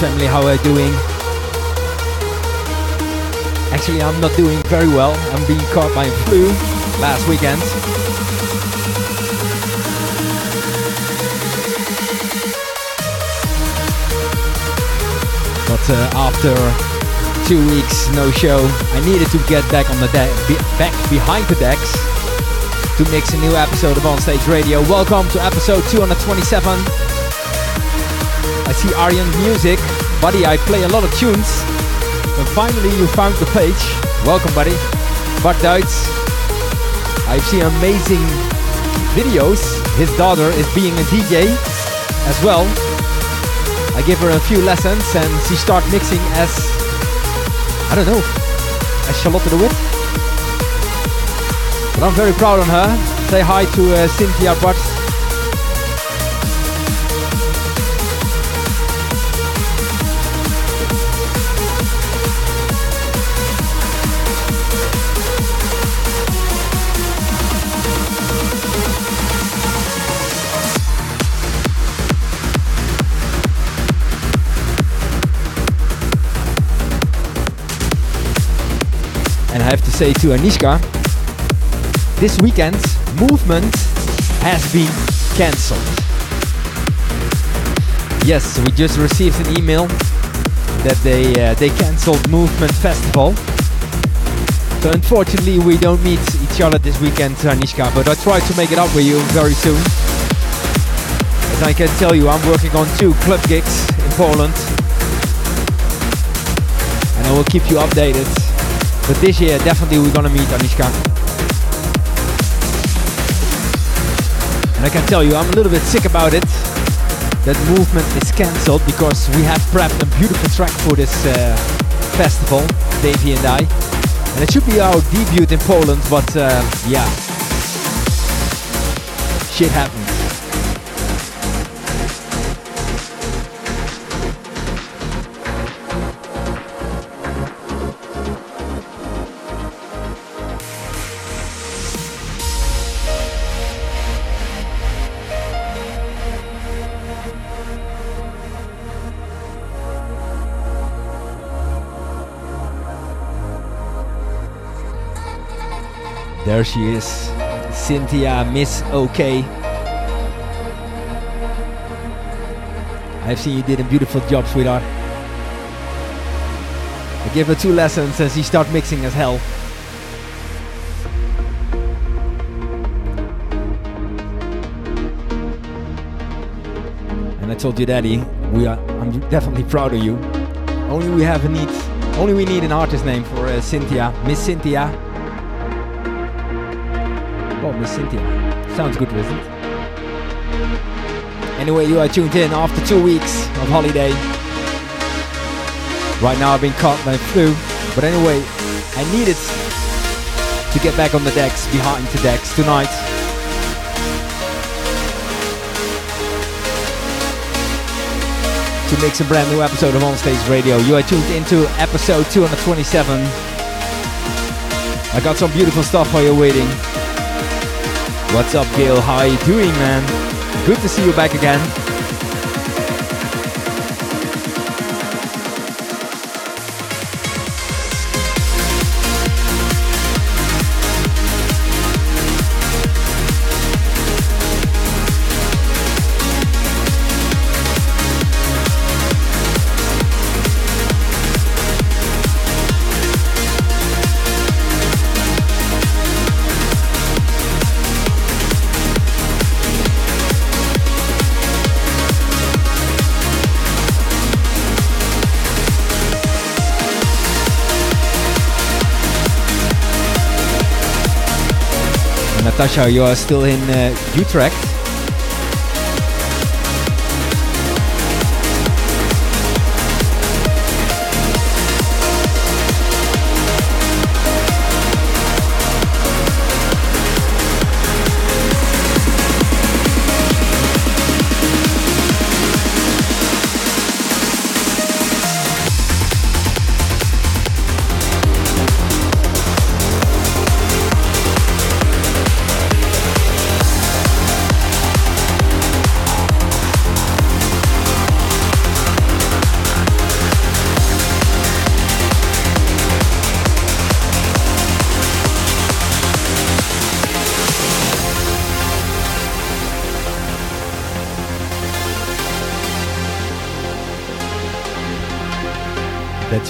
Family, how are you doing? Actually, I'm not doing very well. I'm being caught by flu last weekend. But uh, after two weeks no show, I needed to get back on the deck, be back behind the decks to mix a new episode of On Stage Radio. Welcome to episode 227. I see Aryan Music, buddy. I play a lot of tunes. And finally, you found the page. Welcome, buddy. Bart Duits. I've seen amazing videos. His daughter is being a DJ as well. I give her a few lessons and she start mixing as I don't know as Charlotte de Wit. But I'm very proud on her. Say hi to uh, Cynthia Butt. Say to Anishka, this weekend's movement has been cancelled. Yes, we just received an email that they uh, they cancelled Movement Festival. So unfortunately, we don't meet each other this weekend, Anishka. But I try to make it up with you very soon. As I can tell you, I'm working on two club gigs in Poland, and I will keep you updated. But this year, definitely we're gonna meet Anishka. And I can tell you, I'm a little bit sick about it. That movement is cancelled because we have prepped a beautiful track for this uh, festival, Davey and I. And it should be our debut in Poland, but uh, yeah. Shit happens. There she is, Cynthia Miss OK. I've seen you did a beautiful job, sweetheart. I gave her two lessons and she start mixing as hell. And I told you, Daddy, we are. I'm definitely proud of you. Only we have a need. Only we need an artist name for uh, Cynthia, Miss Cynthia. Well, Miss Cynthia. Sounds good, doesn't it? Anyway, you are tuned in after two weeks of holiday. Right now I've been caught by a flu, but anyway, I needed to get back on the decks, behind the decks tonight. To mix a brand new episode of On Stage Radio. You are tuned into episode 227. I got some beautiful stuff while you're waiting. What's up, Gail? How are you doing, man? Good to see you back again. Natasha, you are still in uh, Utrecht.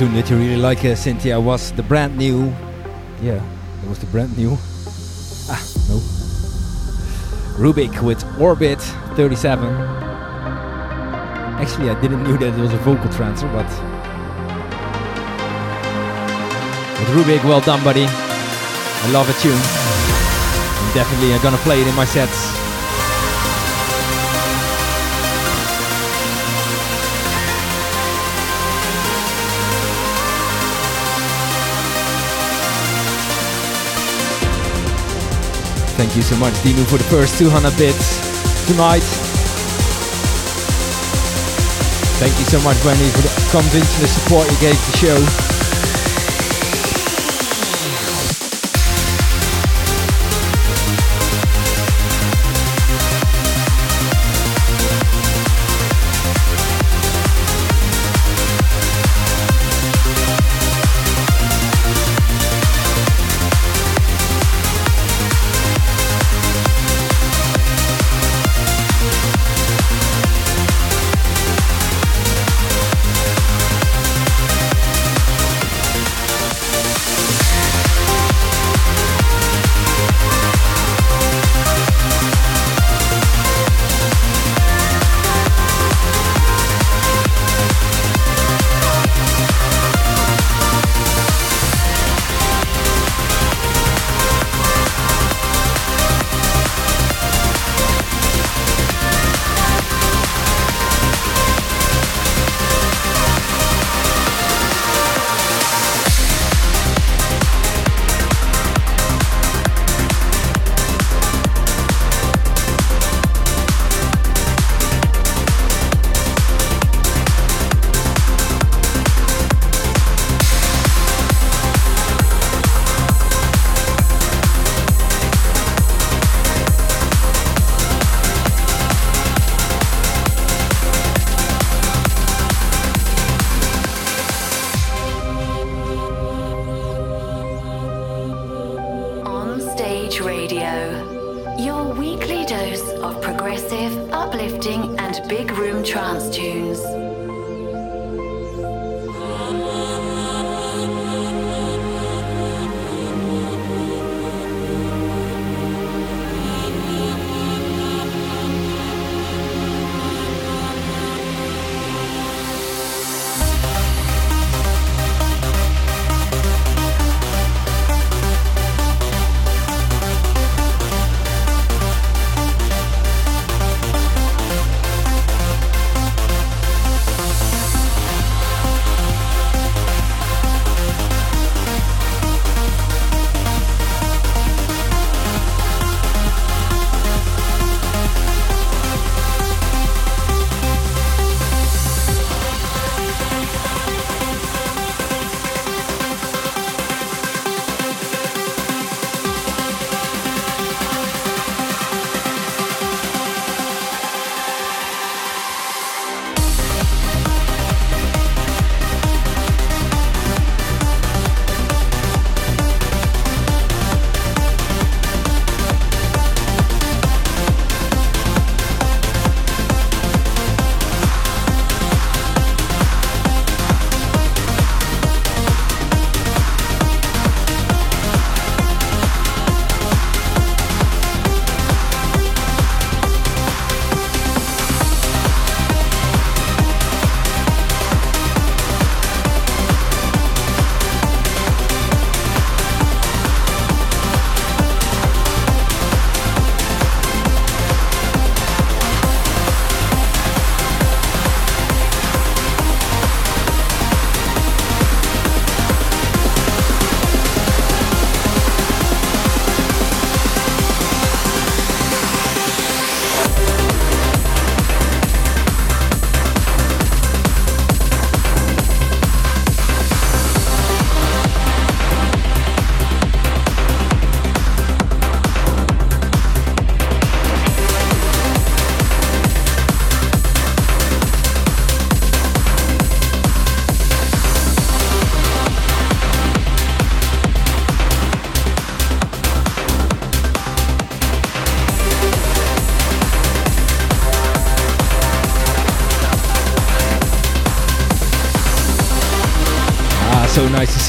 Tune that you really like, uh, Cynthia, was the brand new. Yeah, it was the brand new. Ah, no. Rubik with Orbit 37. Actually, I didn't know that it was a vocal transfer, but. With Rubik, well done, buddy. I love a tune. I'm definitely uh, gonna play it in my sets. Thank you so much, Dinu, for the first 200 bits tonight. Thank you so much, Wendy, for the convincing support you gave the show.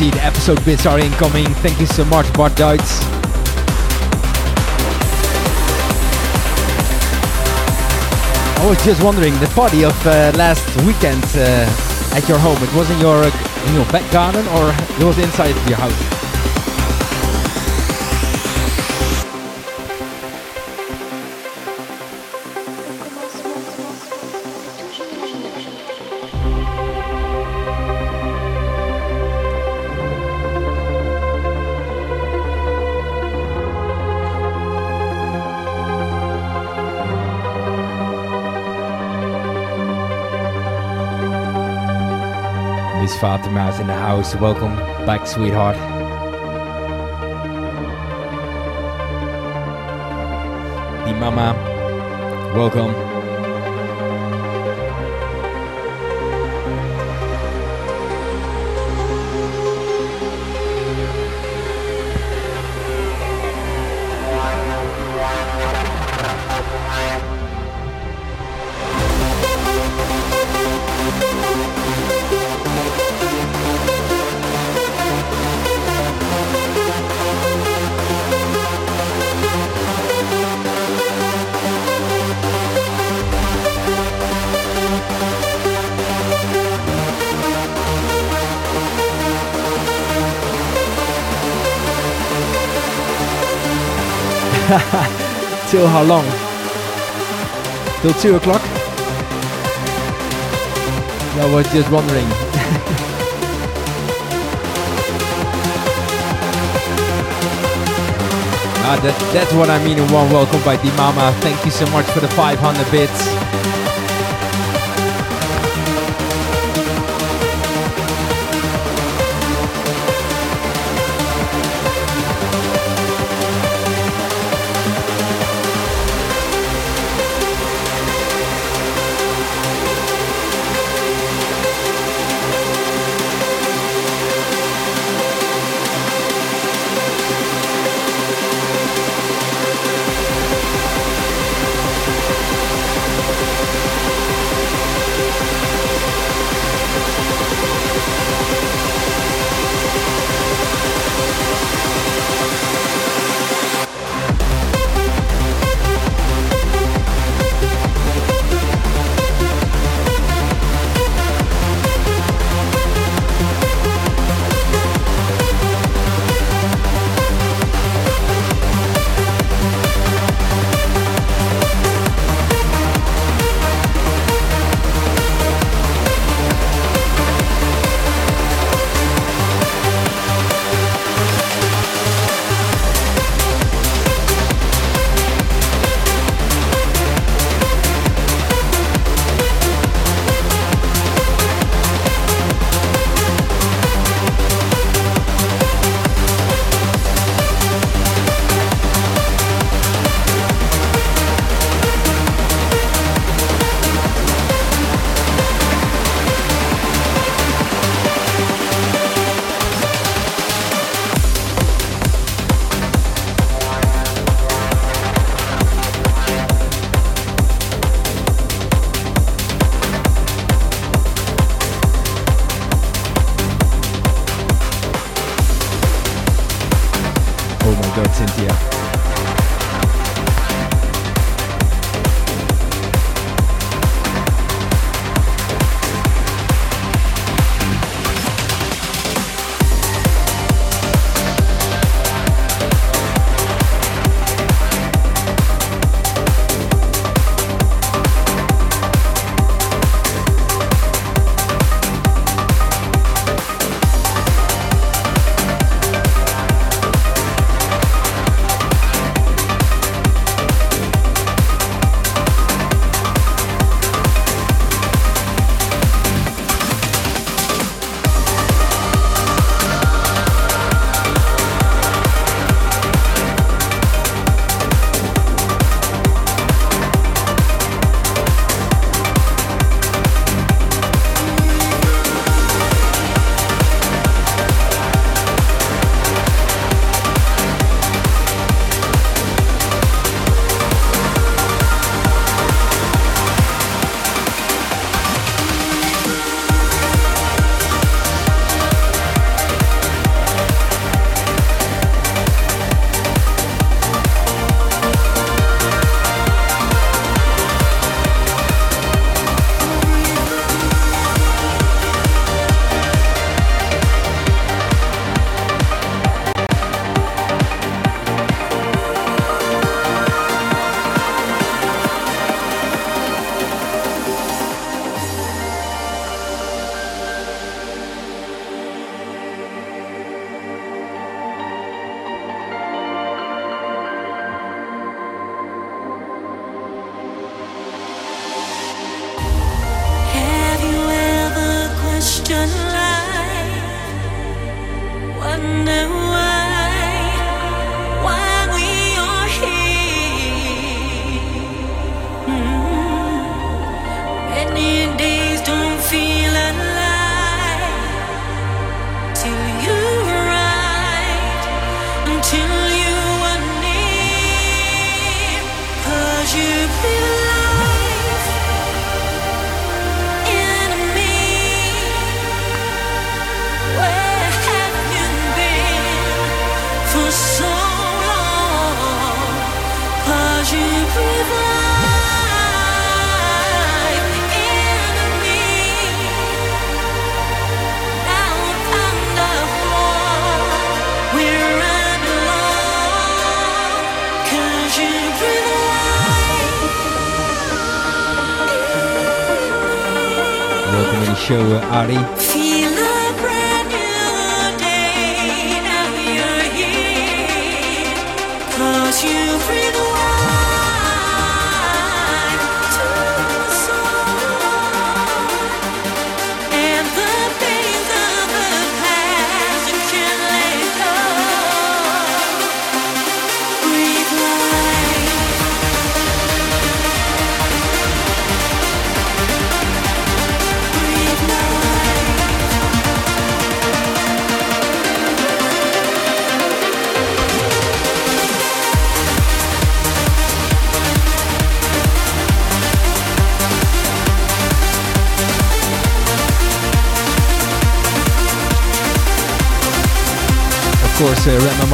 See the episode bits are incoming. Thank you so much, Bart Duits. I was just wondering, the party of uh, last weekend uh, at your home, it was in your, uh, in your back garden or it was inside your house? Fatima's in the house. Welcome back, sweetheart. The mama, welcome. Till how long? Till 2 o'clock? I was just wondering. ah, that, that's what I mean in one welcome by Mama. Thank you so much for the 500 bits.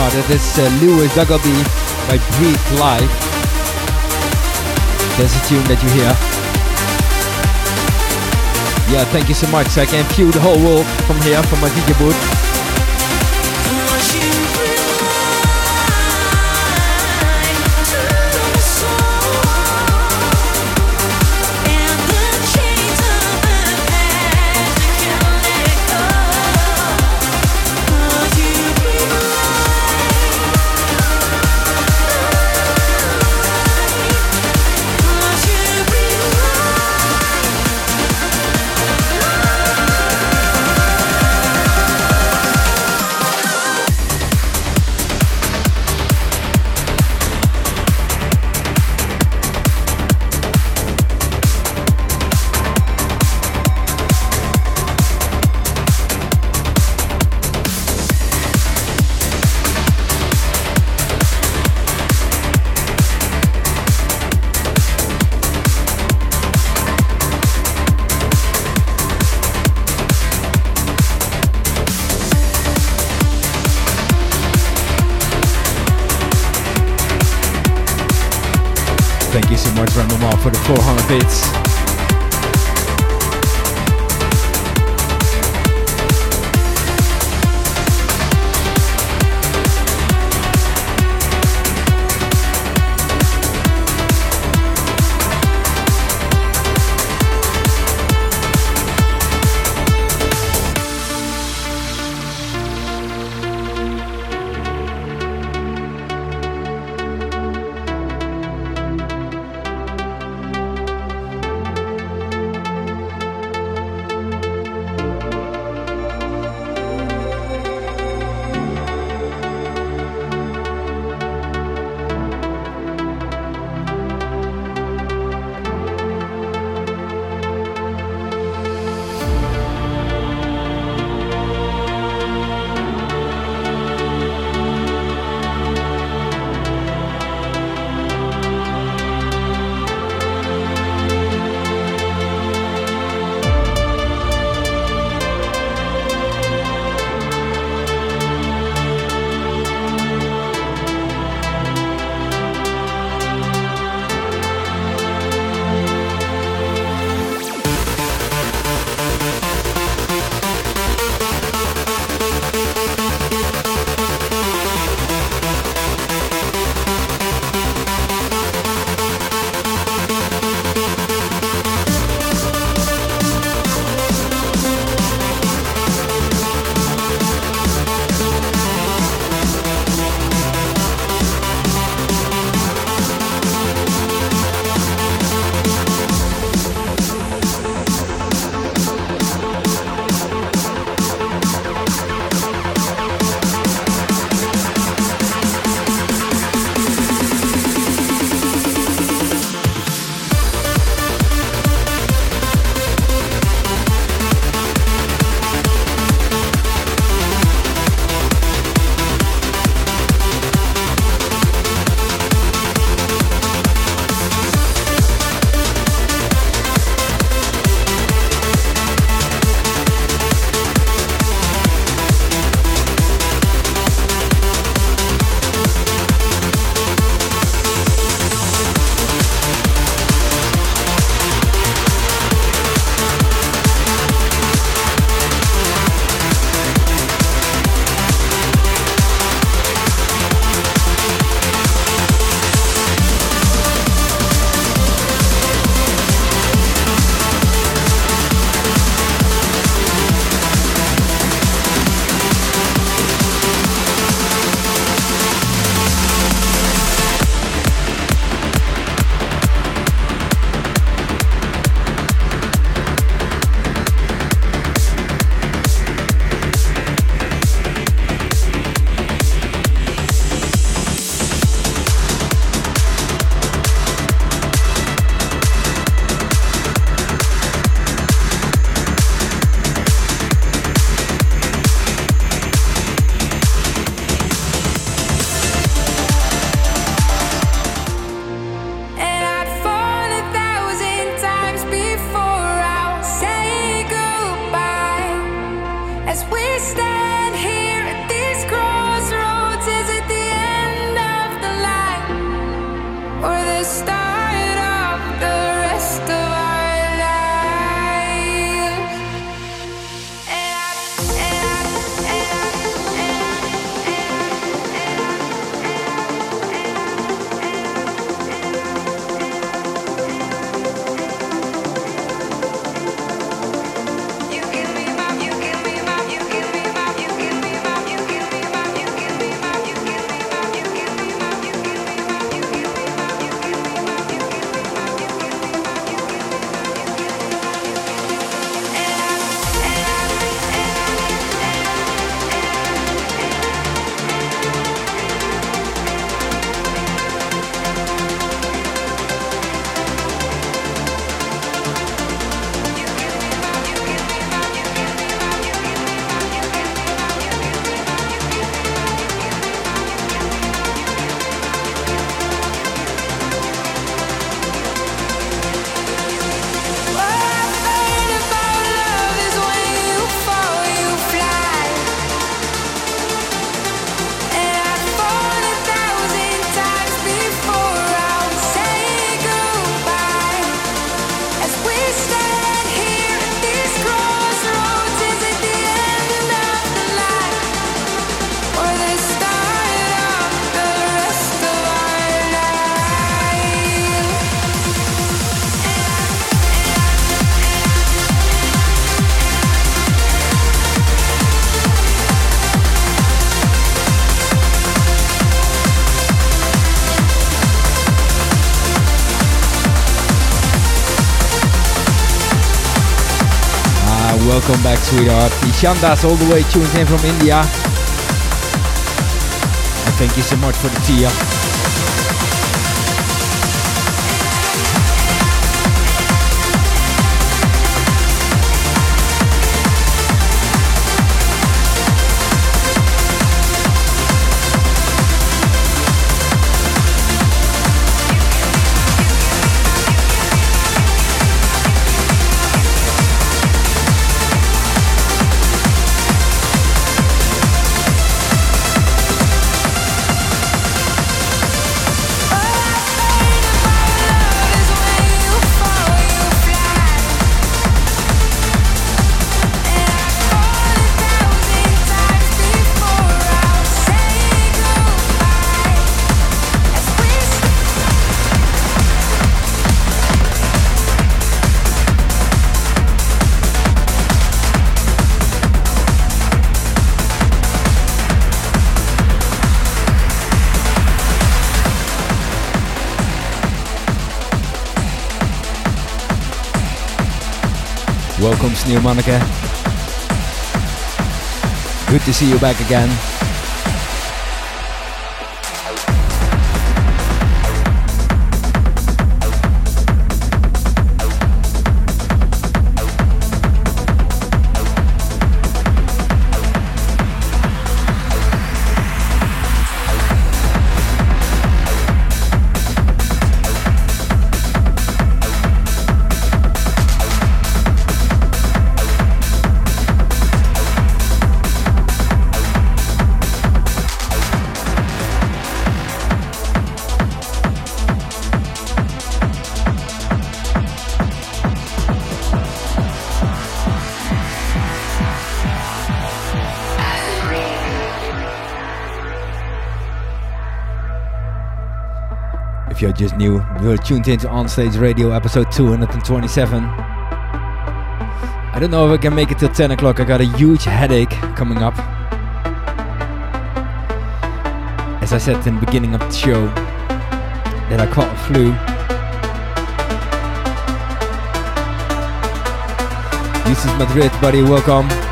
Remember that is uh, Lewis Duggleby by Breathe Life. That's a tune that you hear. Yeah, thank you so much. I can view the whole world from here, from my DJ booth. For Ishandas all the way tuned in from India. And thank you so much for the tea. Welcome, Monica. Good to see you back again. Just new, you're tuned into Onstage Radio episode 227. I don't know if I can make it till 10 o'clock. I got a huge headache coming up. As I said in the beginning of the show, that I caught a flu. This is Madrid, buddy, welcome.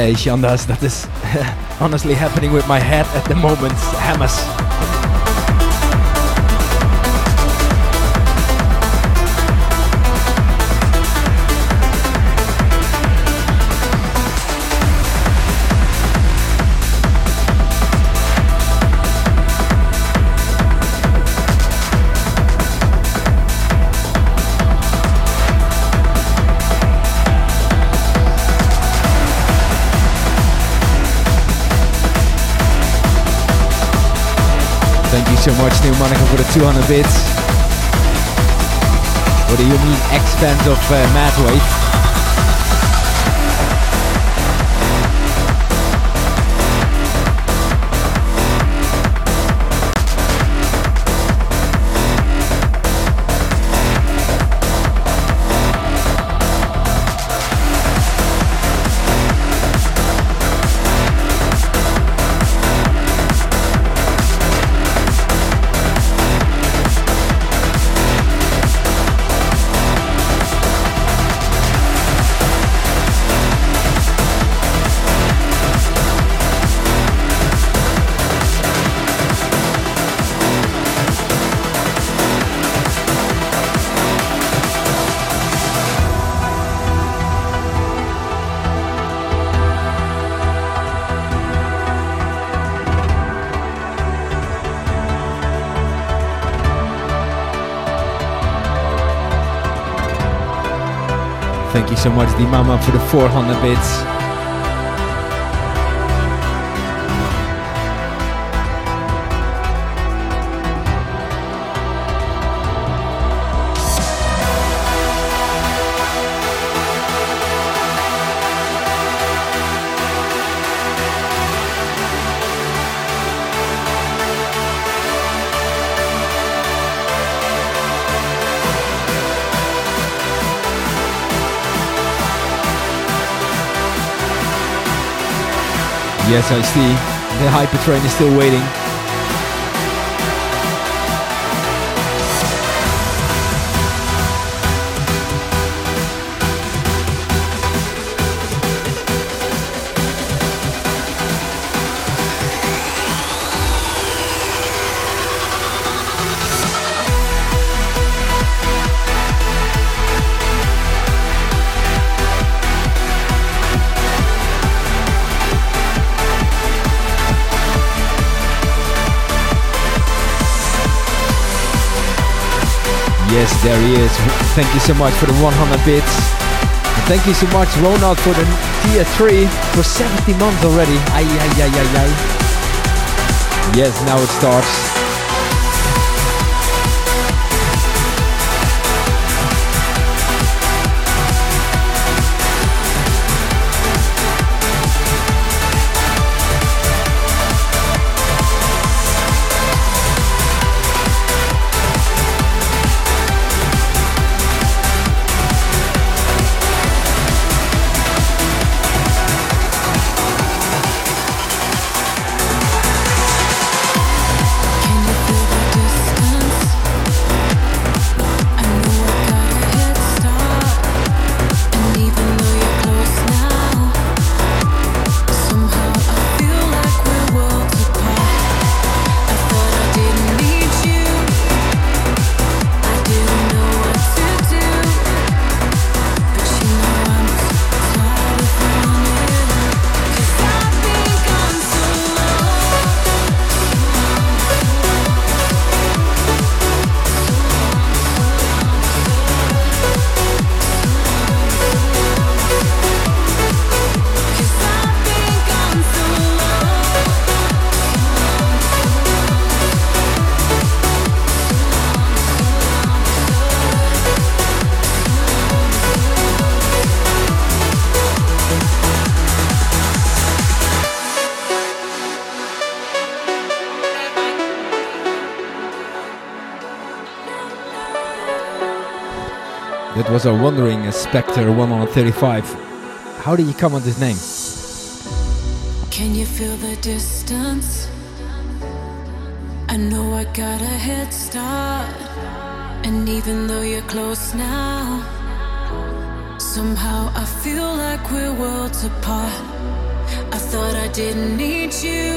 Yeah, Shandas, that is honestly happening with my head at the moment. Hammers. So much, New Monica, for the 200 bits. For the unique extent of uh. Much, Di Mama, for the 400 bits. Yes, I see. The hyper train is still waiting. There he is. Thank you so much for the 100 bits. And thank you so much, Ronald, for the tier 3 for 70 months already. Ay, ay, ay, ay, ay. Yes, now it starts. Was a wandering Spectre 135. How did you come on this name? Can you feel the distance? I know I got a head start. And even though you're close now, somehow I feel like we're worlds apart. I thought I didn't need you,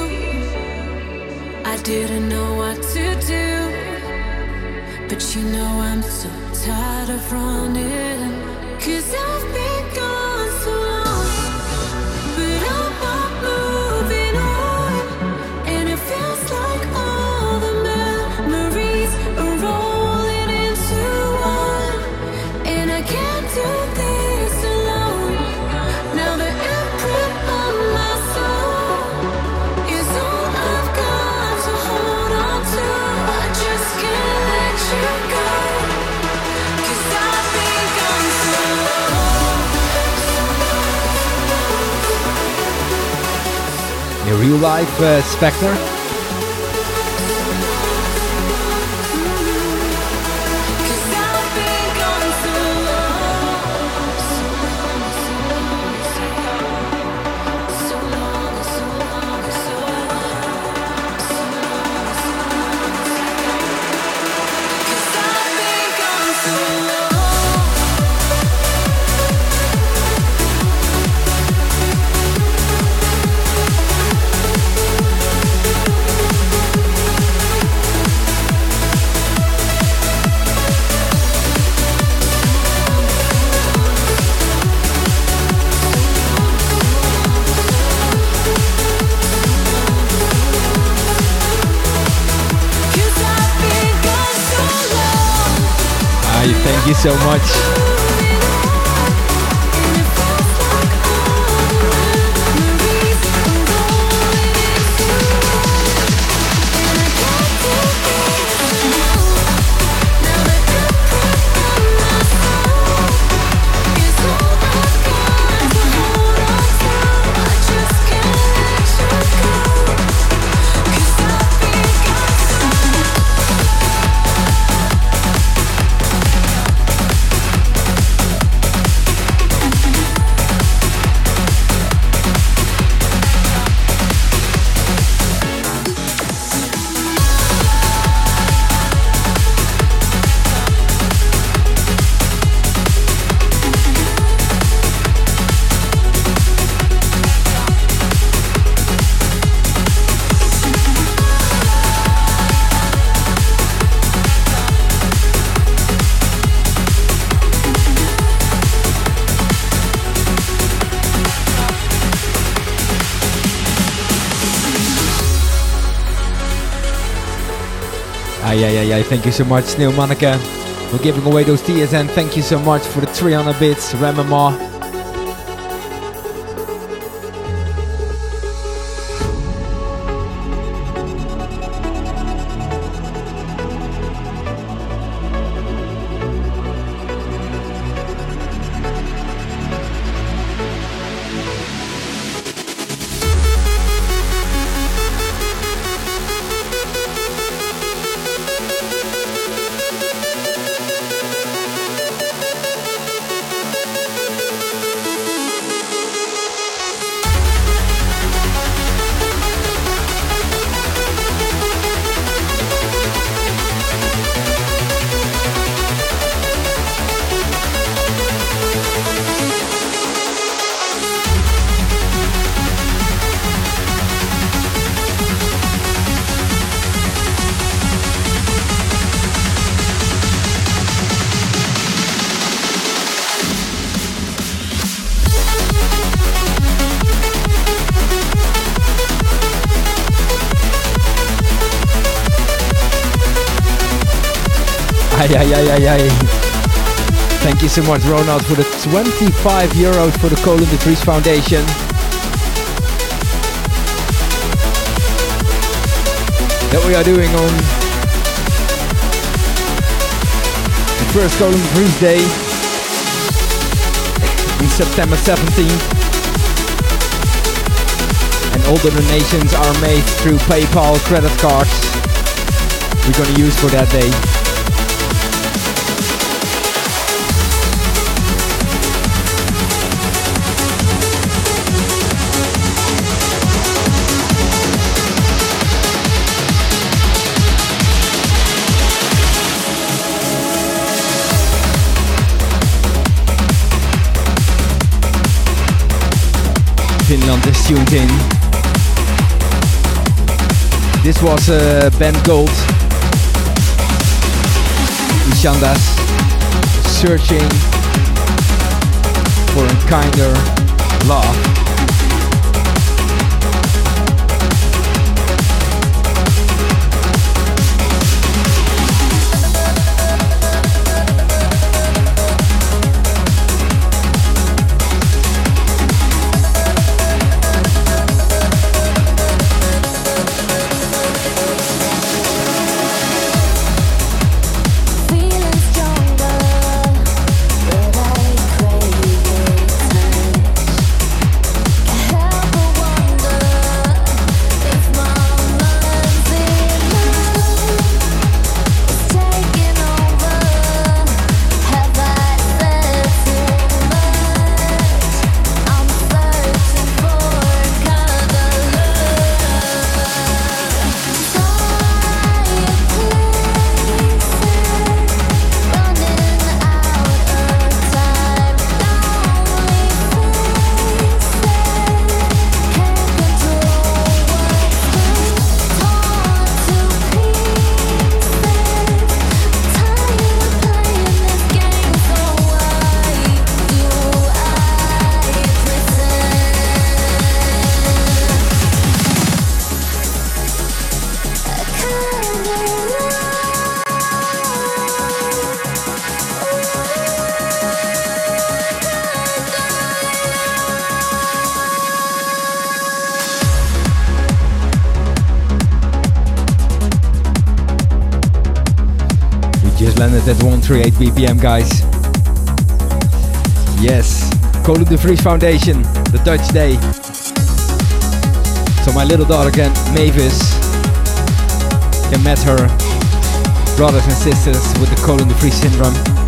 I didn't know what to do. But you know I'm so tired of running. Cause I've real life uh, Spectre. So much. Thank you so much, Neil Monica, for giving away those TSN. Thank you so much for the 300 bits, Ramamar. So much, Ronald, for the 25 euros for the Koolen-de Vries Foundation. That we are doing on the first Koolen-de Vries Day in September 17th. And all the donations are made through PayPal credit cards we're gonna use for that day. Finland is tuned in. This was uh, Ben Gold. Ishandas searching for a kinder love. At 138 BPM, guys. Yes, Koolen-de Vries Foundation, the Dutch Day. So my little daughter Mavis, can meet her brothers and sisters with the Koolen-de syndrome.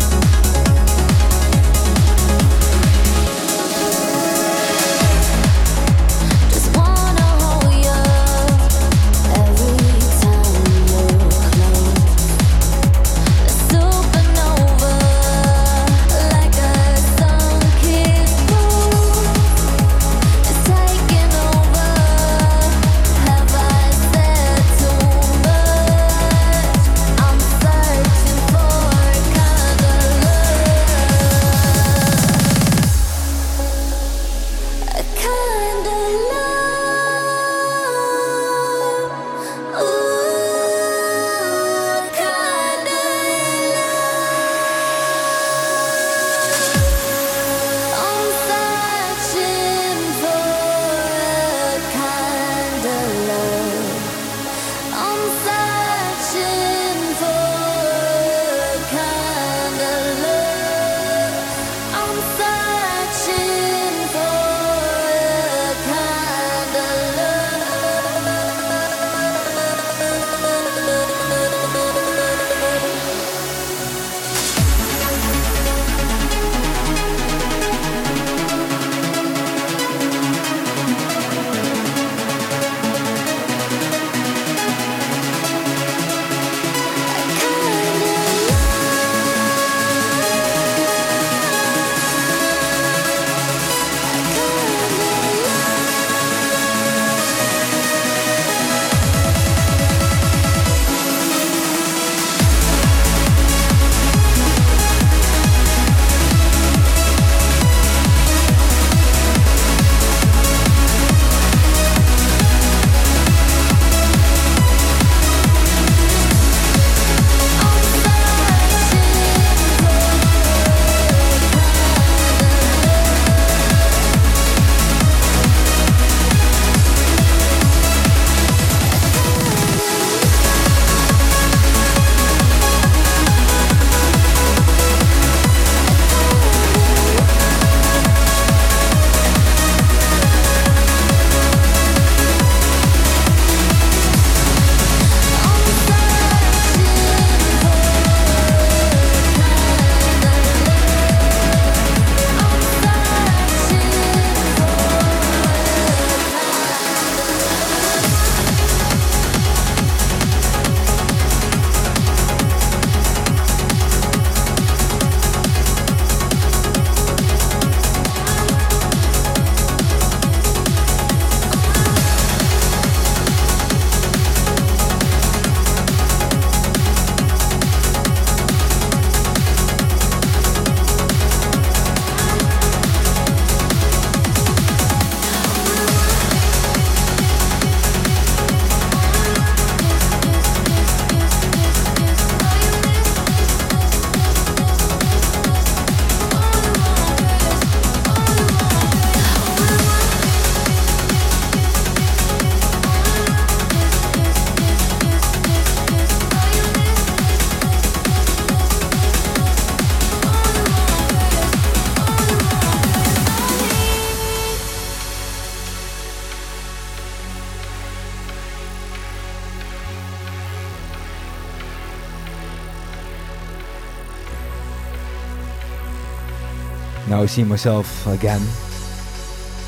See myself again.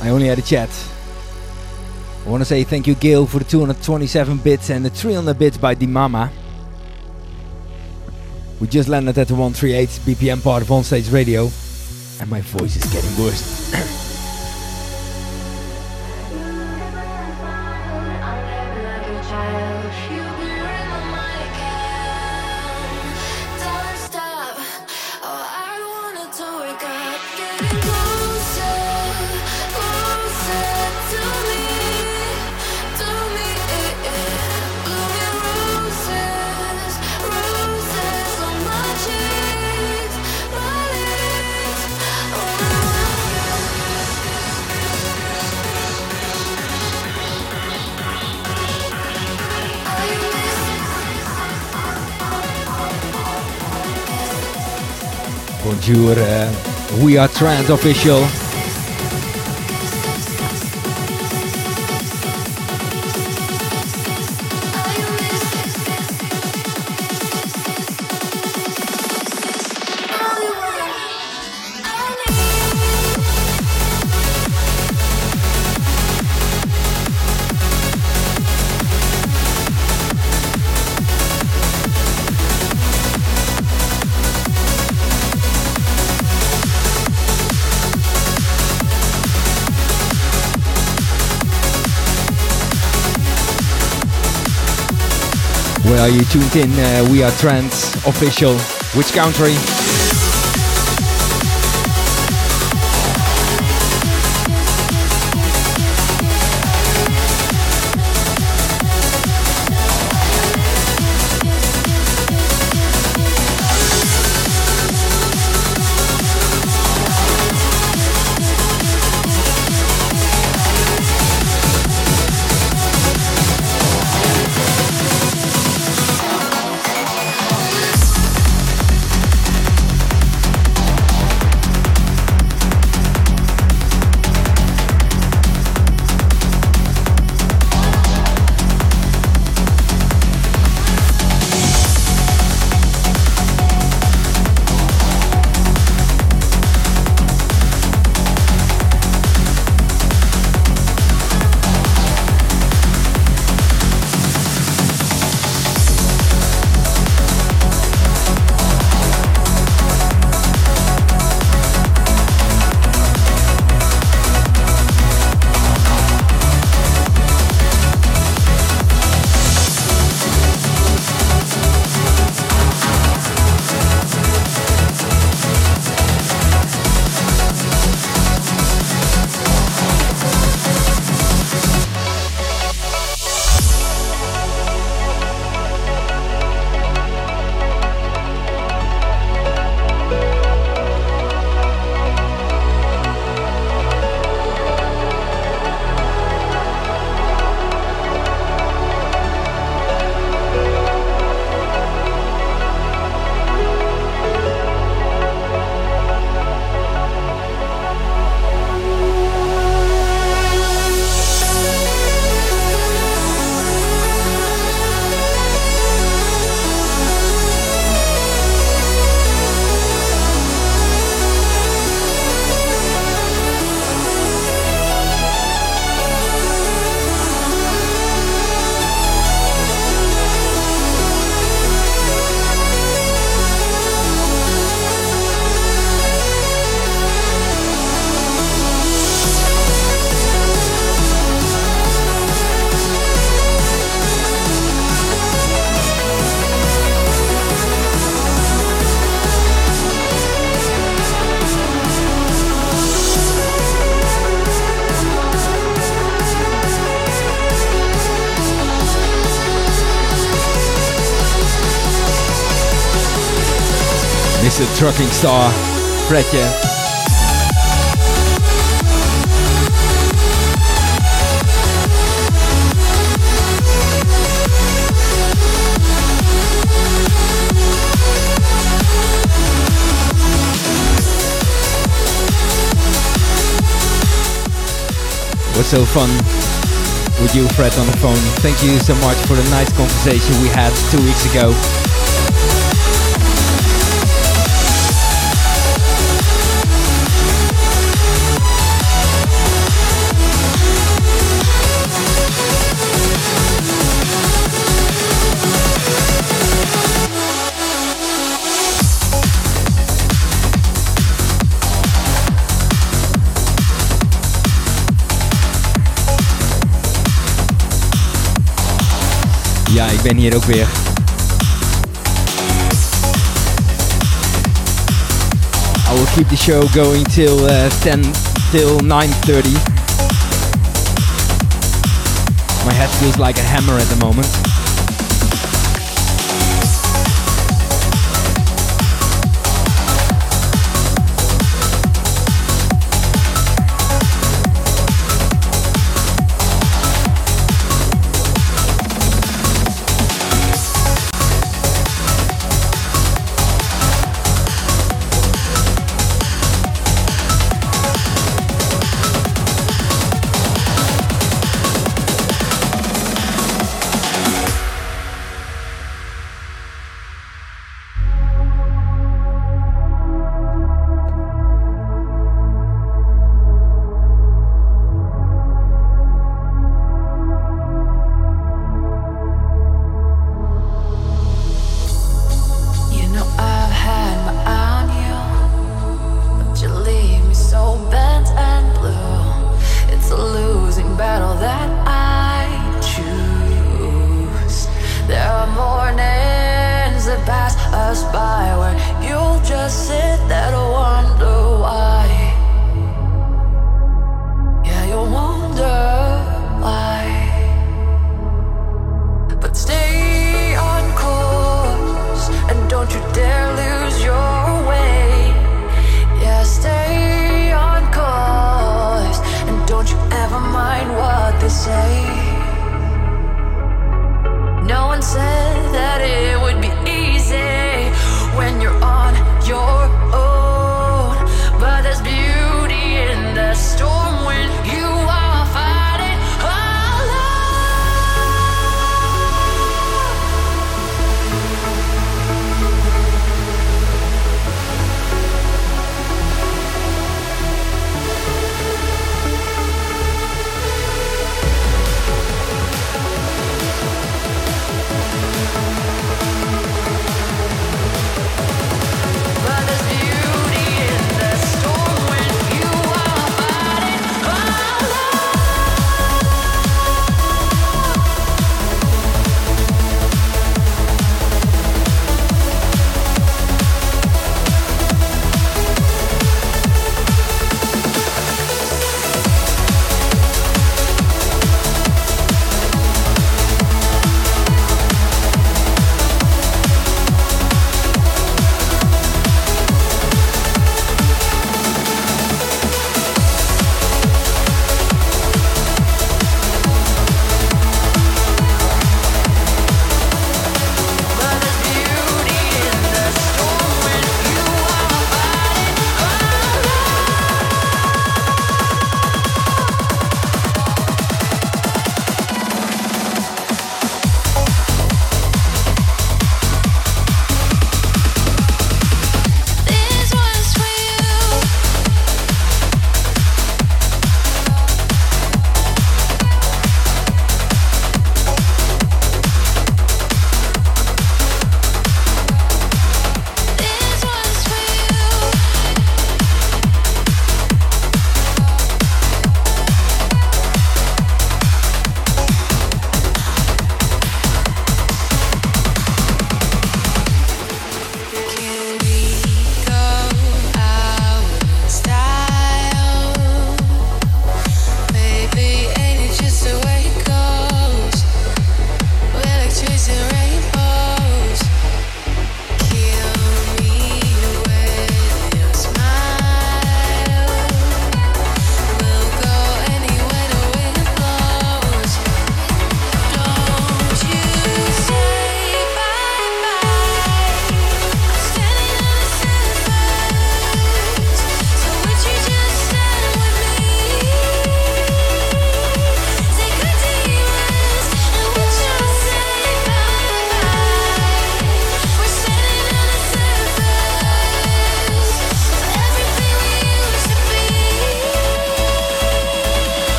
I only had a chat. I want to say thank you, Gail, for the 227 bits and the 300 bits by the Mama. We just landed at the 138 BPM part of Onstage Radio, and my voice is getting worse. We are Trans Official. You tuned in? Uh, we are Trans Official. Which country? Trucking star, Fredje. was so fun with you, Fred, on the phone. Thank you so much for the nice conversation we had two weeks ago. Ik ben hier ook weer. I will keep the show going till uh, 10 till 9:30. My head feels like a hammer at the moment.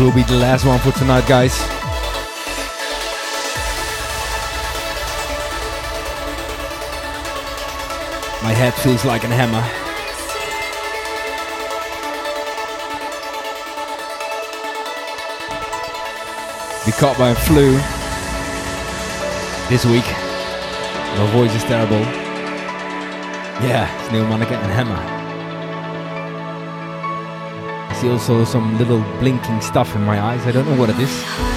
Will be the last one for tonight, guys. My head feels like a hammer. Be caught by a flu this week. My voice is terrible. Yeah, it's Neil Monica and Hammer. See also some little blinking stuff in my eyes. I don't know what it is.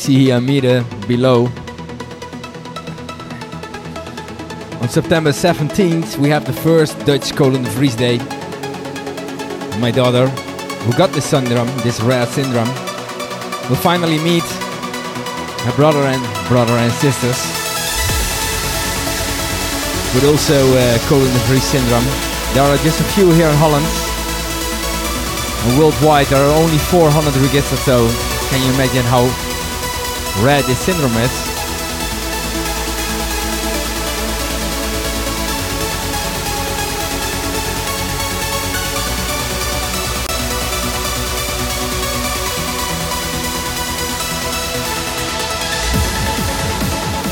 See Amira below. On September 17th, we have the first Dutch Koolen Vries Day. My daughter, who got this syndrome, this rare syndrome, will finally meet her brother and brother and sisters with also uh, Koolen-de Vries syndrome. There are just a few here in Holland. And worldwide, there are only 400 registered, so can you imagine how Red is syndrome.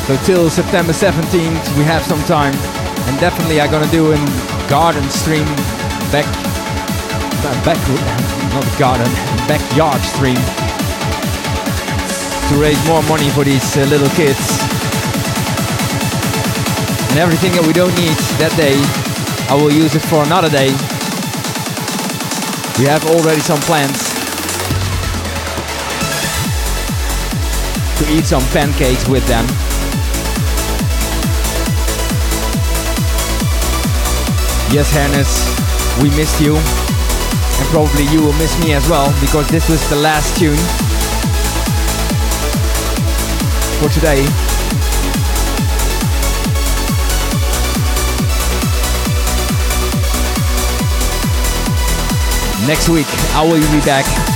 So till September 17th we have some time and definitely I'm gonna do a garden stream back back not garden backyard stream to raise more money for these uh, little kids. And everything that we don't need that day, I will use it for another day. We have already some plans to eat some pancakes with them. Yes, Hannes, we missed you. And probably you will miss me as well, because this was the last tune for today. Next week, I will be back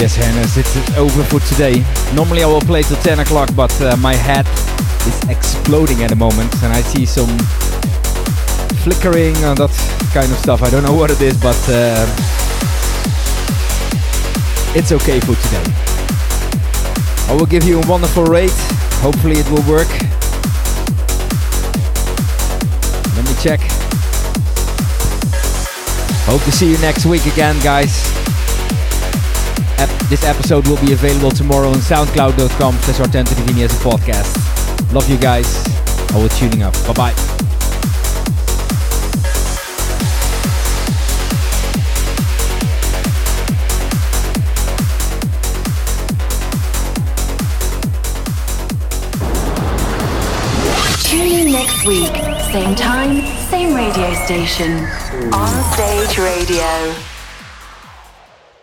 Yes, Hannes, it's over for today. Normally I will play till 10 o'clock, but uh, my head is exploding at the moment, and I see some flickering and that kind of stuff. I don't know what it is, but uh, it's okay for today. I will give you a wonderful rate. Hopefully it will work. Let me check. Hope to see you next week again, guys. This episode will be available tomorrow on soundcloud.com slash as a podcast. Love you guys. Always tuning up. Bye bye. Next week, same time, same radio station. On Stage Radio.